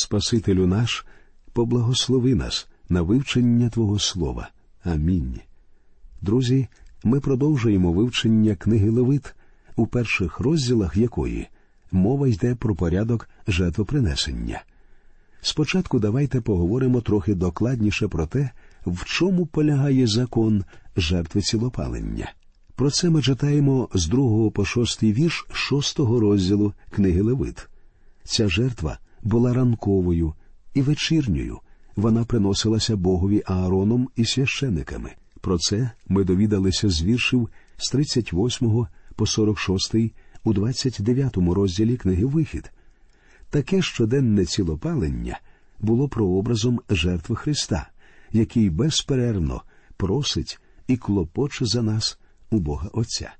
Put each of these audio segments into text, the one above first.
Спасителю наш, поблагослови нас на вивчення Твого Слова. Амінь. Друзі, ми продовжуємо вивчення книги Левит, у перших розділах якої мова йде про порядок жертвопринесення. Спочатку давайте поговоримо трохи докладніше про те, в чому полягає закон жертви цілопалення. Про це ми читаємо з другого по шостий вірш шостого розділу книги Левит. Ця жертва була ранковою і вечірньою. Вона приносилася Богові Аароном і священиками. Про це ми довідалися з віршів з 38 по 46 у 29 розділі книги Вихід. Таке щоденне цілопалення було прообразом жертви Христа, який безперервно просить і клопоче за нас у Бога Отця.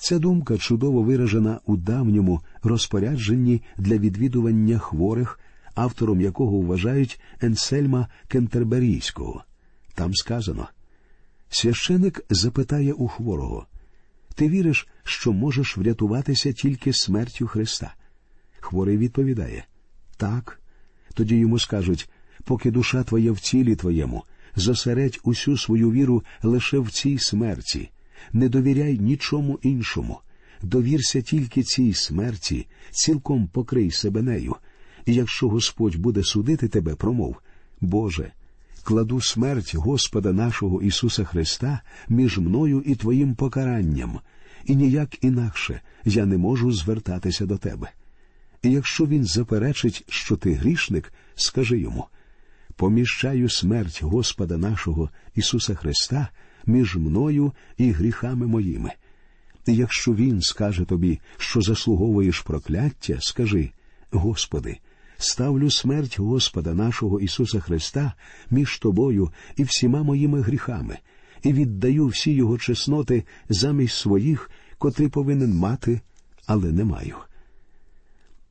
Ця думка чудово виражена у давньому розпорядженні для відвідування хворих, автором якого вважають Енсельма Кентерберійського. Там сказано священик запитає у хворого Ти віриш, що можеш врятуватися тільки смертю Христа? Хворий відповідає Так. Тоді йому скажуть поки душа твоя в тілі твоєму, зосередь усю свою віру лише в цій смерті не довіряй нічому іншому, довірся тільки цій смерті, цілком покрий себе нею, і якщо Господь буде судити тебе, промов Боже, кладу смерть Господа нашого Ісуса Христа між мною і Твоїм покаранням, і ніяк інакше я не можу звертатися до тебе. І якщо він заперечить, що ти грішник, скажи йому поміщаю смерть Господа нашого Ісуса Христа між мною і гріхами моїми. І якщо він скаже тобі, що заслуговуєш прокляття, скажи Господи, ставлю смерть Господа нашого Ісуса Христа між тобою і всіма моїми гріхами, і віддаю всі його чесноти замість своїх, котрі повинен мати, але не маю.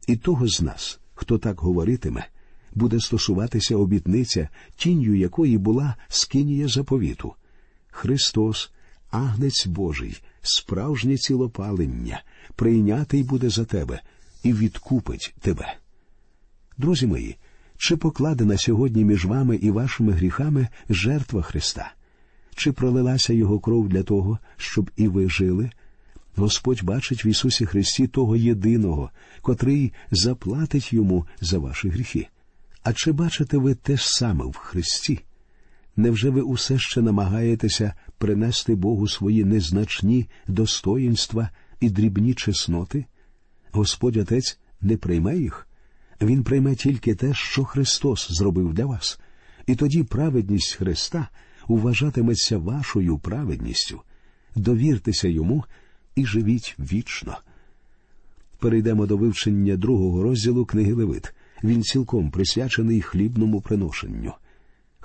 І того з нас, хто так говоритиме, буде стосуватися обітниця, тінню якої була скинія заповіту. Христос, агнець Божий, справжнє цілопалення, прийнятий буде за тебе і відкупить тебе. Друзі мої, чи покладена сьогодні між вами і вашими гріхами жертва Христа? Чи пролилася Його кров для того, щоб і ви жили? Господь бачить в Ісусі Христі того єдиного, котрий заплатить йому за ваші гріхи. А чи бачите ви те ж саме в Христі? Невже ви усе ще намагаєтеся принести Богу свої незначні достоїнства і дрібні чесноти? Господь Отець не прийме їх, Він прийме тільки те, що Христос зробив для вас, і тоді праведність Христа вважатиметься вашою праведністю. Довіртеся йому і живіть вічно. Перейдемо до вивчення другого розділу книги Левит. Він цілком присвячений хлібному приношенню.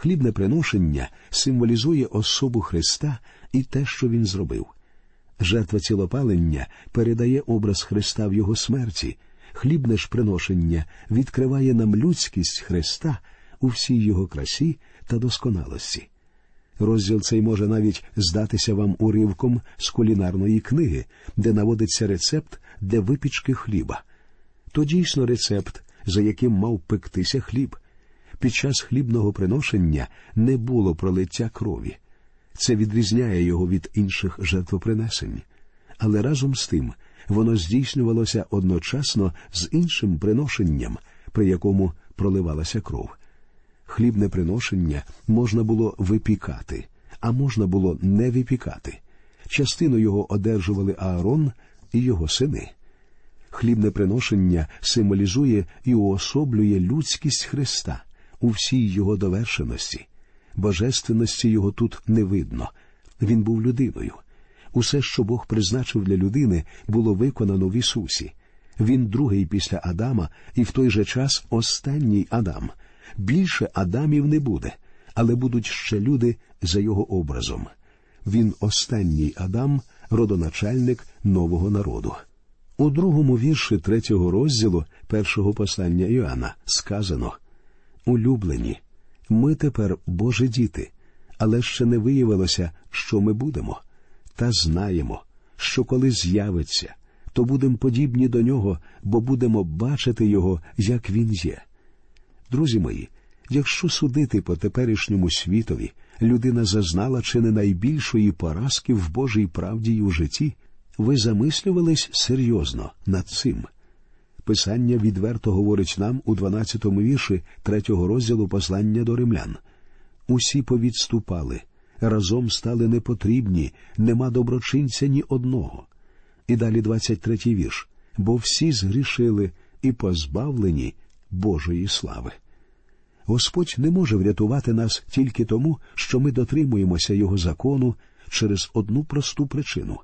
Хлібне приношення символізує особу Христа і те, що Він зробив. Жертва цілопалення передає образ Христа в Його смерті, хлібне ж приношення відкриває нам людськість Христа у всій його красі та досконалості. Розділ цей може навіть здатися вам уривком з кулінарної книги, де наводиться рецепт для випічки хліба. То дійсно рецепт, за яким мав пектися хліб. Під час хлібного приношення не було пролиття крові. Це відрізняє його від інших жертвопринесень. Але разом з тим воно здійснювалося одночасно з іншим приношенням, при якому проливалася кров. Хлібне приношення можна було випікати, а можна було не випікати. Частину його одержували Аарон і його сини. Хлібне приношення символізує і уособлює людськість Христа у всій його довершеності. Божественності його тут не видно. Він був людиною. Усе, що Бог призначив для людини, було виконано в Ісусі. Він другий після Адама, і в той же час останній Адам. Більше Адамів не буде, але будуть ще люди за його образом. Він останній Адам, родоначальник нового народу. У другому вірші третього розділу першого послання Іоанна сказано Улюблені, ми тепер Божі діти, але ще не виявилося, що ми будемо, та знаємо, що коли з'явиться, то будемо подібні до нього, бо будемо бачити його, як він є. Друзі мої, якщо судити по теперішньому світові, людина зазнала чи не найбільшої поразки в Божій правді й у житті, ви замислювались серйозно над цим. Писання відверто говорить нам у 12-му вірші третього розділу послання до римлян. Усі повідступали, разом стали непотрібні, нема доброчинця ні одного. І далі 23-й вірш. Бо всі згрішили і позбавлені Божої слави. Господь не може врятувати нас тільки тому, що ми дотримуємося Його закону через одну просту причину.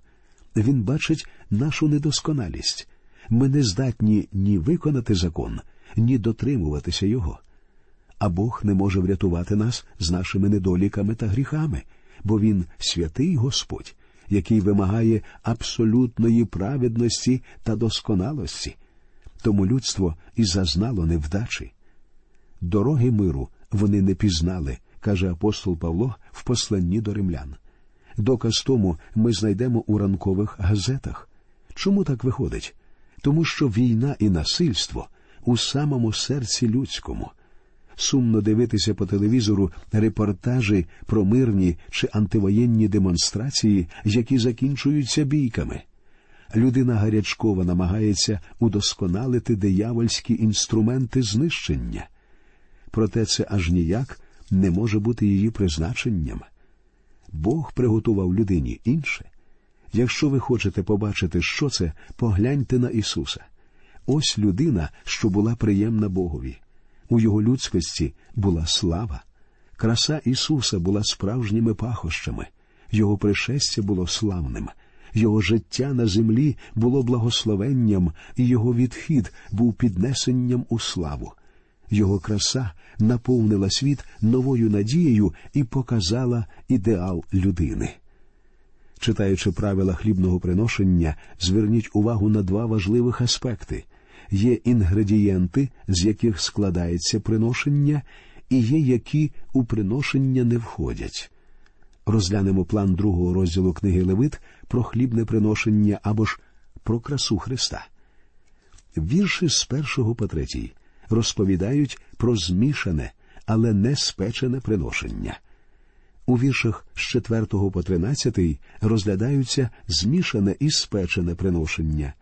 Він бачить нашу недосконалість. Ми не здатні ні виконати закон, ні дотримуватися його. А Бог не може врятувати нас з нашими недоліками та гріхами, бо Він святий Господь, який вимагає абсолютної праведності та досконалості. Тому людство і зазнало невдачі. Дороги миру вони не пізнали, каже апостол Павло в посланні до римлян. Доказ тому ми знайдемо у ранкових газетах. Чому так виходить? Тому що війна і насильство у самому серці людському. Сумно дивитися по телевізору репортажі про мирні чи антивоєнні демонстрації, які закінчуються бійками. Людина гарячкова намагається удосконалити диявольські інструменти знищення. Проте це аж ніяк не може бути її призначенням. Бог приготував людині інше. Якщо ви хочете побачити, що це, погляньте на Ісуса. Ось людина, що була приємна Богові. У його людськості була слава. Краса Ісуса була справжніми пахощами, Його пришестя було славним, Його життя на землі було благословенням, і Його відхід був піднесенням у славу. Його краса наповнила світ новою надією і показала ідеал людини. Читаючи правила хлібного приношення, зверніть увагу на два важливих аспекти є інгредієнти, з яких складається приношення, і є які у приношення не входять. Розглянемо план другого розділу книги Левит про хлібне приношення або ж про красу Христа. Вірші з першого по третій розповідають про змішане, але не спечене приношення. У віршах з 4 по 13 розглядаються змішане і спечене приношення.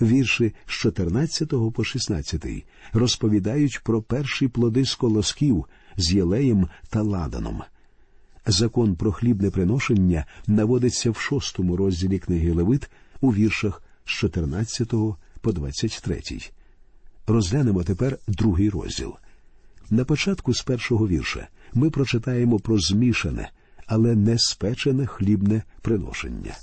Вірші з 14 по 16 розповідають про перші плоди з колосків з єлеєм та ладаном. Закон про хлібне приношення наводиться в шостому розділі книги Левит у віршах з 14 по 23. Розглянемо тепер другий розділ. На початку з першого вірша ми прочитаємо про змішане, але не спечене хлібне приношення.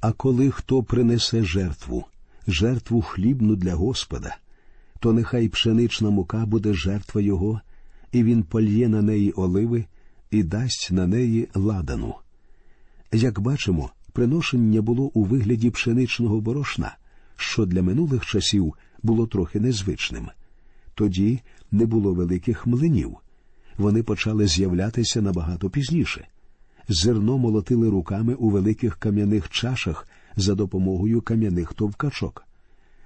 А коли хто принесе жертву, жертву хлібну для Господа, то нехай пшенична мука буде жертва його, і він польє на неї оливи і дасть на неї ладану. Як бачимо, приношення було у вигляді пшеничного борошна, що для минулих часів було трохи незвичним. Тоді не було великих млинів. Вони почали з'являтися набагато пізніше. Зерно молотили руками у великих кам'яних чашах за допомогою кам'яних товкачок.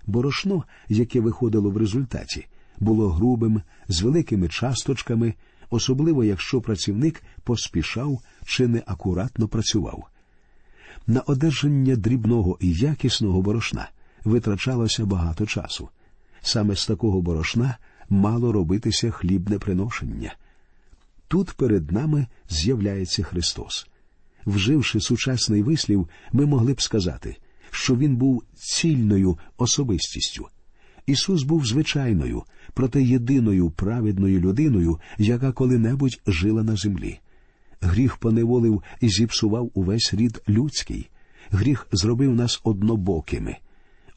Борошно, яке виходило в результаті, було грубим, з великими часточками, особливо якщо працівник поспішав чи неакуратно працював. На одержання дрібного і якісного борошна витрачалося багато часу. Саме з такого борошна мало робитися хлібне приношення. Тут перед нами з'являється Христос. Вживши сучасний вислів, ми могли б сказати, що Він був цільною особистістю. Ісус був звичайною, проте єдиною праведною людиною, яка коли-небудь жила на землі. Гріх поневолив і зіпсував увесь рід людський. Гріх зробив нас однобокими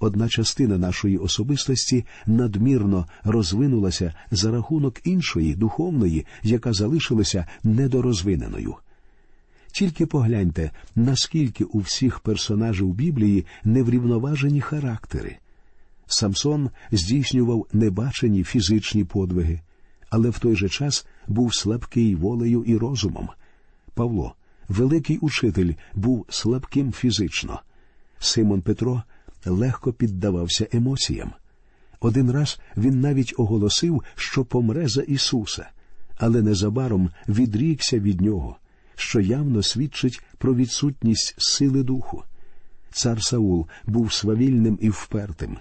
одна частина нашої особистості надмірно розвинулася за рахунок іншої духовної, яка залишилася недорозвиненою. Тільки погляньте, наскільки у всіх персонажів Біблії неврівноважені характери. Самсон здійснював небачені фізичні подвиги, але в той же час був слабкий волею і розумом. Павло, великий учитель, був слабким фізично. Симон Петро легко піддавався емоціям. Один раз він навіть оголосив, що помре за Ісуса, але незабаром відрікся від нього, що явно свідчить про відсутність сили духу. Цар Саул був свавільним і впертим.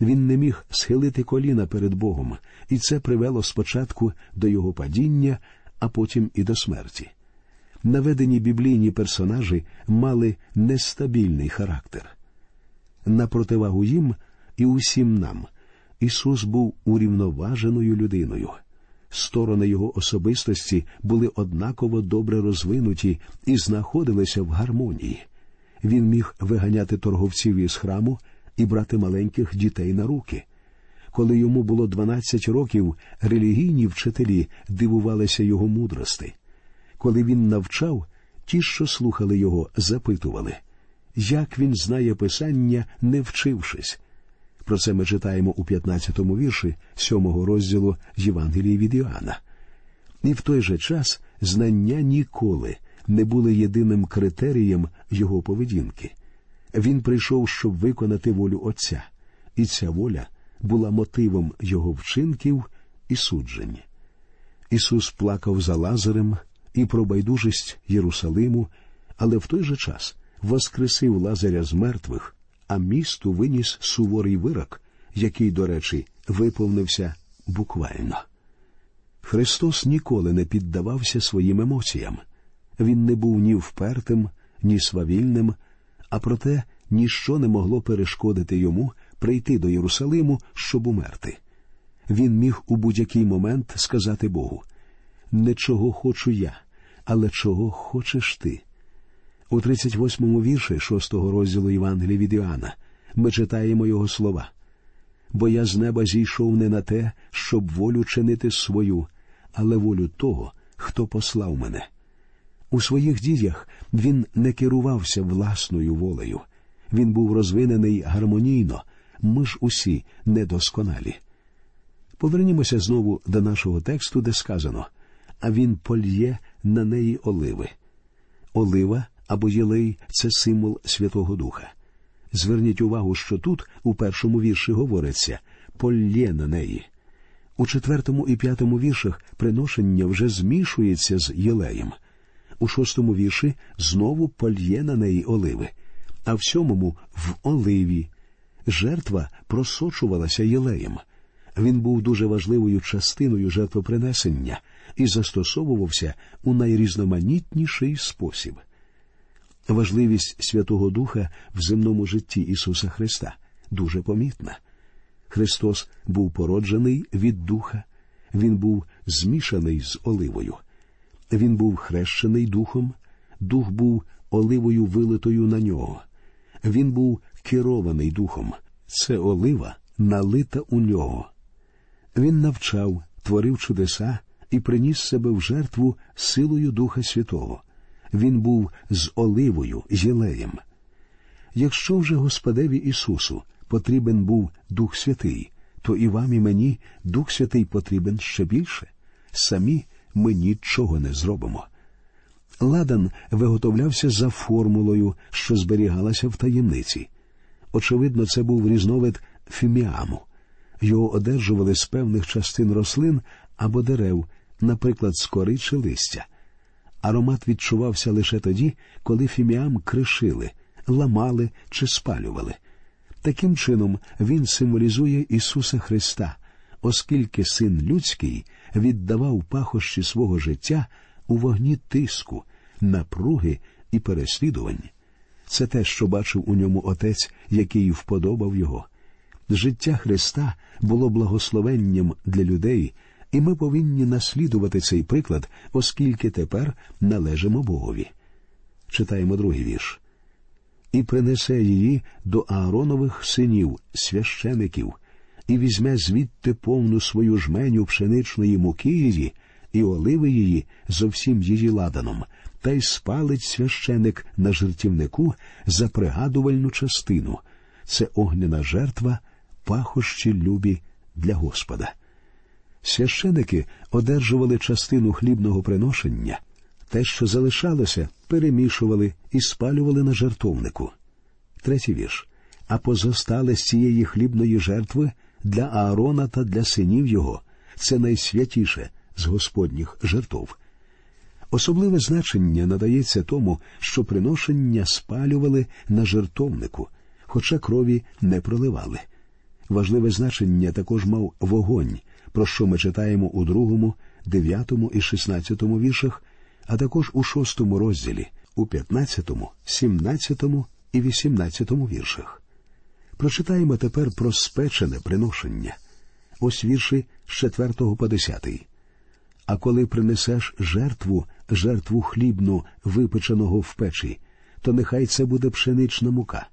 Він не міг схилити коліна перед Богом, і це привело спочатку до його падіння, а потім і до смерті. Наведені біблійні персонажі мали нестабільний характер. На противагу їм і усім нам Ісус був урівноваженою людиною. Сторони його особистості були однаково добре розвинуті і знаходилися в гармонії. Він міг виганяти торговців із храму і брати маленьких дітей на руки. Коли йому було 12 років, релігійні вчителі дивувалися його мудрости. Коли він навчав, ті, що слухали його, запитували, як він знає Писання, не вчившись. Про це ми читаємо у 15-му вірші 7-го розділу Євангелії від Іоанна. І в той же час знання ніколи не були єдиним критерієм його поведінки. Він прийшов, щоб виконати волю Отця, і ця воля була мотивом його вчинків і суджень. Ісус плакав за Лазарем і про байдужість Єрусалиму, але в той же час воскресив Лазаря з мертвих, а місту виніс суворий вирок, який, до речі, виповнився буквально. Христос ніколи не піддавався своїм емоціям. Він не був ні впертим, ні свавільним, а проте ніщо не могло перешкодити йому прийти до Єрусалиму, щоб умерти. Він міг у будь-який момент сказати Богу не чого хочу я, але чого хочеш ти. У 38-му вірші 6-го розділу Євангелія від Іоанна ми читаємо його слова. Бо я з неба зійшов не на те, щоб волю чинити свою, але волю того, хто послав мене. У своїх діях він не керувався власною волею. Він був розвинений гармонійно, ми ж усі недосконалі. Повернімося знову до нашого тексту, де сказано а він польє на неї оливи. Олива або єлей це символ Святого Духа. Зверніть увагу, що тут у першому вірші говориться полє на неї. У четвертому і п'ятому віршах приношення вже змішується з єлеєм. У шостому вірші знову польє на неї оливи, а в сьомому в оливі. Жертва просочувалася єлеєм. Він був дуже важливою частиною жертвопринесення і застосовувався у найрізноманітніший спосіб. Важливість Святого Духа в земному житті Ісуса Христа дуже помітна. Христос був породжений від Духа, Він був змішаний з оливою. Він був хрещений Духом, Дух був оливою вилитою на нього. Він був керований Духом. Це олива налита у нього. Він навчав, творив чудеса і приніс себе в жертву силою Духа Святого. Він був з оливою, єлеєм. Якщо вже Господеві Ісусу потрібен був Дух Святий, то і вам, і мені Дух Святий потрібен ще більше. Самі ми нічого не зробимо. Ладан виготовлявся за формулою, що зберігалася в таємниці. Очевидно, це був різновид фіміаму. Його одержували з певних частин рослин або дерев, наприклад, з кори чи листя. Аромат відчувався лише тоді, коли фіміам кришили, ламали чи спалювали. Таким чином він символізує Ісуса Христа, оскільки син людський віддавав пахощі свого життя у вогні тиску, напруги і переслідувань. Це те, що бачив у ньому Отець, який вподобав його. Життя Христа було благословенням для людей, і ми повинні наслідувати цей приклад, оскільки тепер належимо Богові. Читаємо другий вірш. І принесе її до Ааронових синів, священиків, і візьме звідти повну свою жменю пшеничної муки її і оливи її зо всім її ладаном, та й спалить священик на жертівнику за пригадувальну частину. Це огняна жертва, пахощі любі для Господа. Священики одержували частину хлібного приношення, те, що залишалося, перемішували і спалювали на жертовнику. Третій вірш. А позостале з цієї хлібної жертви для Аарона та для синів його це найсвятіше з Господніх жертов. Особливе значення надається тому, що приношення спалювали на жертовнику, хоча крові не проливали. Важливе значення також мав вогонь, про що ми читаємо у другому, дев'ятому і шістнадцятому віршах, а також у шостому розділі, у п'ятнадцятому, сімнадцятому і вісімнадцятому віршах. Прочитаємо тепер про спечене приношення. Ось вірші з четвертого по десятий. А коли принесеш жертву, жертву хлібну, випеченого в печі, то нехай це буде пшенична мука,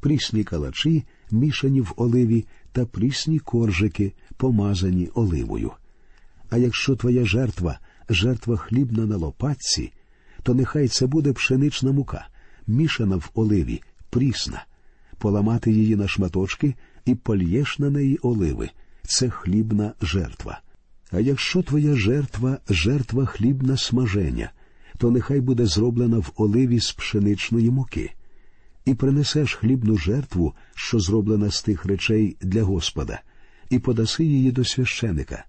прісні калачі, мішані в оливі, та прісні коржики, помазані оливою. А якщо твоя жертва, жертва хлібна на лопатці, то нехай це буде пшенична мука, мішана в оливі, прісна, поламати її на шматочки і польєш на неї оливи. Це хлібна жертва. А якщо твоя жертва жертва хлібна смаження, то нехай буде зроблена в оливі з пшеничної муки, і принесеш хлібну жертву, що зроблена з тих речей для Господа, і подаси її до священика,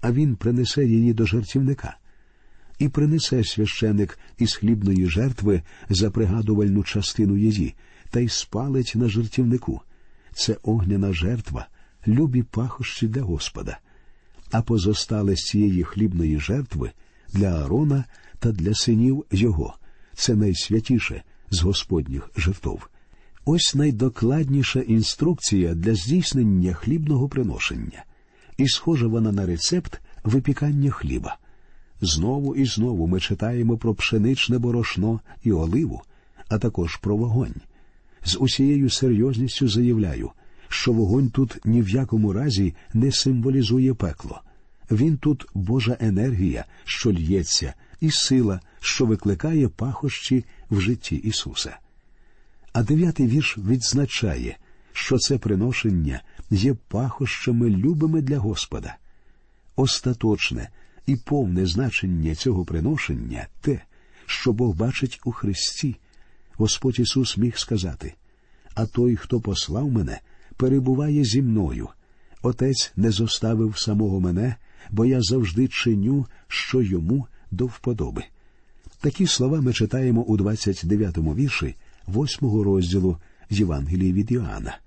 а він принесе її до жертівника. І принесе священик із хлібної жертви за пригадувальну частину її, та й спалить на жертівнику. Це огняна жертва, любі пахощі для Господа а позостали з цієї хлібної жертви для Аарона та для синів його. Це найсвятіше з Господніх жертв. Ось найдокладніша інструкція для здійснення хлібного приношення, і схожа вона на рецепт випікання хліба. Знову і знову ми читаємо про пшеничне борошно і оливу, а також про вогонь. З усією серйозністю заявляю, що вогонь тут ні в якому разі не символізує пекло. Він тут Божа енергія, що л'ється, і сила, що викликає пахощі в житті Ісуса. А дев'ятий вірш відзначає, що це приношення є пахощами любими для Господа. Остаточне і повне значення цього приношення те, що Бог бачить у Христі. Господь Ісус міг сказати А той, хто послав мене, перебуває зі мною. Отець не зоставив самого мене, бо я завжди чиню, що йому до вподоби. Такі слова ми читаємо у 29-му вірші 8-го розділу Євангелії від Іоанна.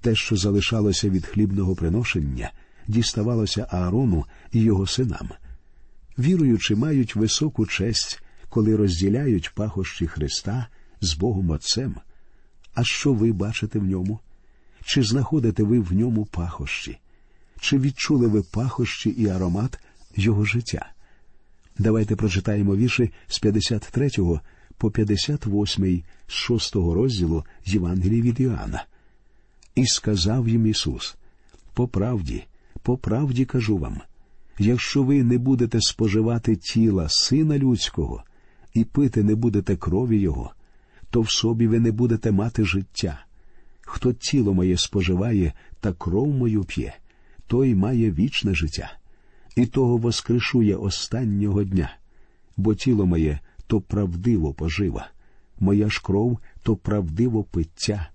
Те, що залишалося від хлібного приношення, діставалося Аарону і його синам. Віруючи, мають високу честь, коли розділяють пахощі Христа з Богом Отцем. А що ви бачите в ньому? Чи знаходите ви в ньому пахощі? Чи відчули ви пахощі і аромат його життя? Давайте прочитаємо вірші з 53 по 58 з 6 розділу Євангелії від Іоанна. І сказав їм Ісус: По правді, по правді кажу вам, якщо ви не будете споживати тіла Сина Людського і пити не будете крові Його, то в собі ви не будете мати життя. Хто тіло моє споживає та кров мою п'є, той має вічне життя, і того воскрешує останнього дня, бо тіло моє то правдиво пожива, моя ж кров то правдиво пиття.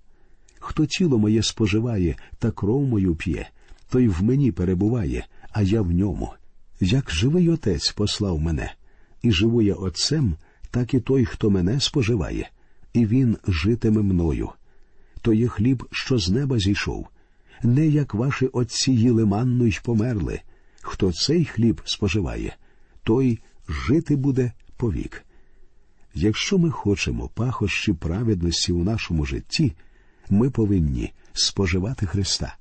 Хто тіло моє споживає та кров мою п'є, той в мені перебуває, а я в ньому. Як живий отець послав мене, і живу я отцем, так і той, хто мене споживає, і він житиме мною. То є хліб, що з неба зійшов, не як ваші отці їли манну й померли. Хто цей хліб споживає, той жити буде повік. Якщо ми хочемо пахощі праведності у нашому житті, ми повинні споживати Христа.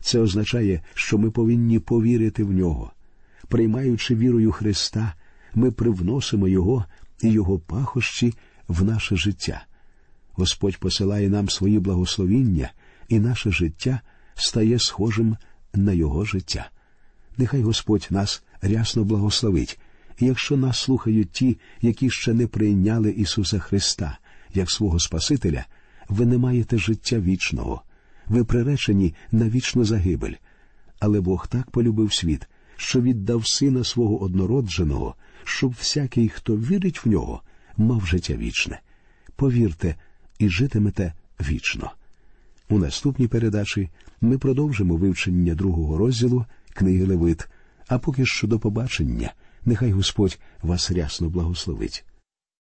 Це означає, що ми повинні повірити в нього. Приймаючи вірою Христа, ми привносимо Його і Його пахощі в наше життя. Господь посилає нам свої благословіння, і наше життя стає схожим на Його життя. Нехай Господь нас рясно благословить, і якщо нас слухають ті, які ще не прийняли Ісуса Христа як свого Спасителя, ви не маєте життя вічного, ви приречені на вічну загибель. Але Бог так полюбив світ, що віддав сина свого однородженого, щоб всякий, хто вірить в нього, мав життя вічне. Повірте і житимете вічно. У наступній передачі ми продовжимо вивчення другого розділу книги Левит. А поки що до побачення, нехай Господь вас рясно благословить.